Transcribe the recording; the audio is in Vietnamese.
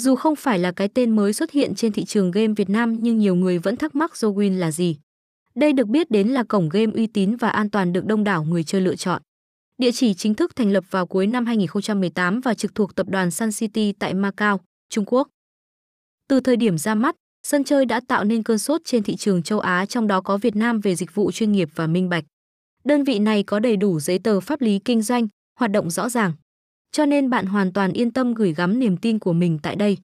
Dù không phải là cái tên mới xuất hiện trên thị trường game Việt Nam nhưng nhiều người vẫn thắc mắc Zowin là gì. Đây được biết đến là cổng game uy tín và an toàn được đông đảo người chơi lựa chọn. Địa chỉ chính thức thành lập vào cuối năm 2018 và trực thuộc tập đoàn Sun City tại Macau, Trung Quốc. Từ thời điểm ra mắt, sân chơi đã tạo nên cơn sốt trên thị trường châu Á trong đó có Việt Nam về dịch vụ chuyên nghiệp và minh bạch. Đơn vị này có đầy đủ giấy tờ pháp lý kinh doanh, hoạt động rõ ràng. Cho nên bạn hoàn toàn yên tâm gửi gắm niềm tin của mình tại đây.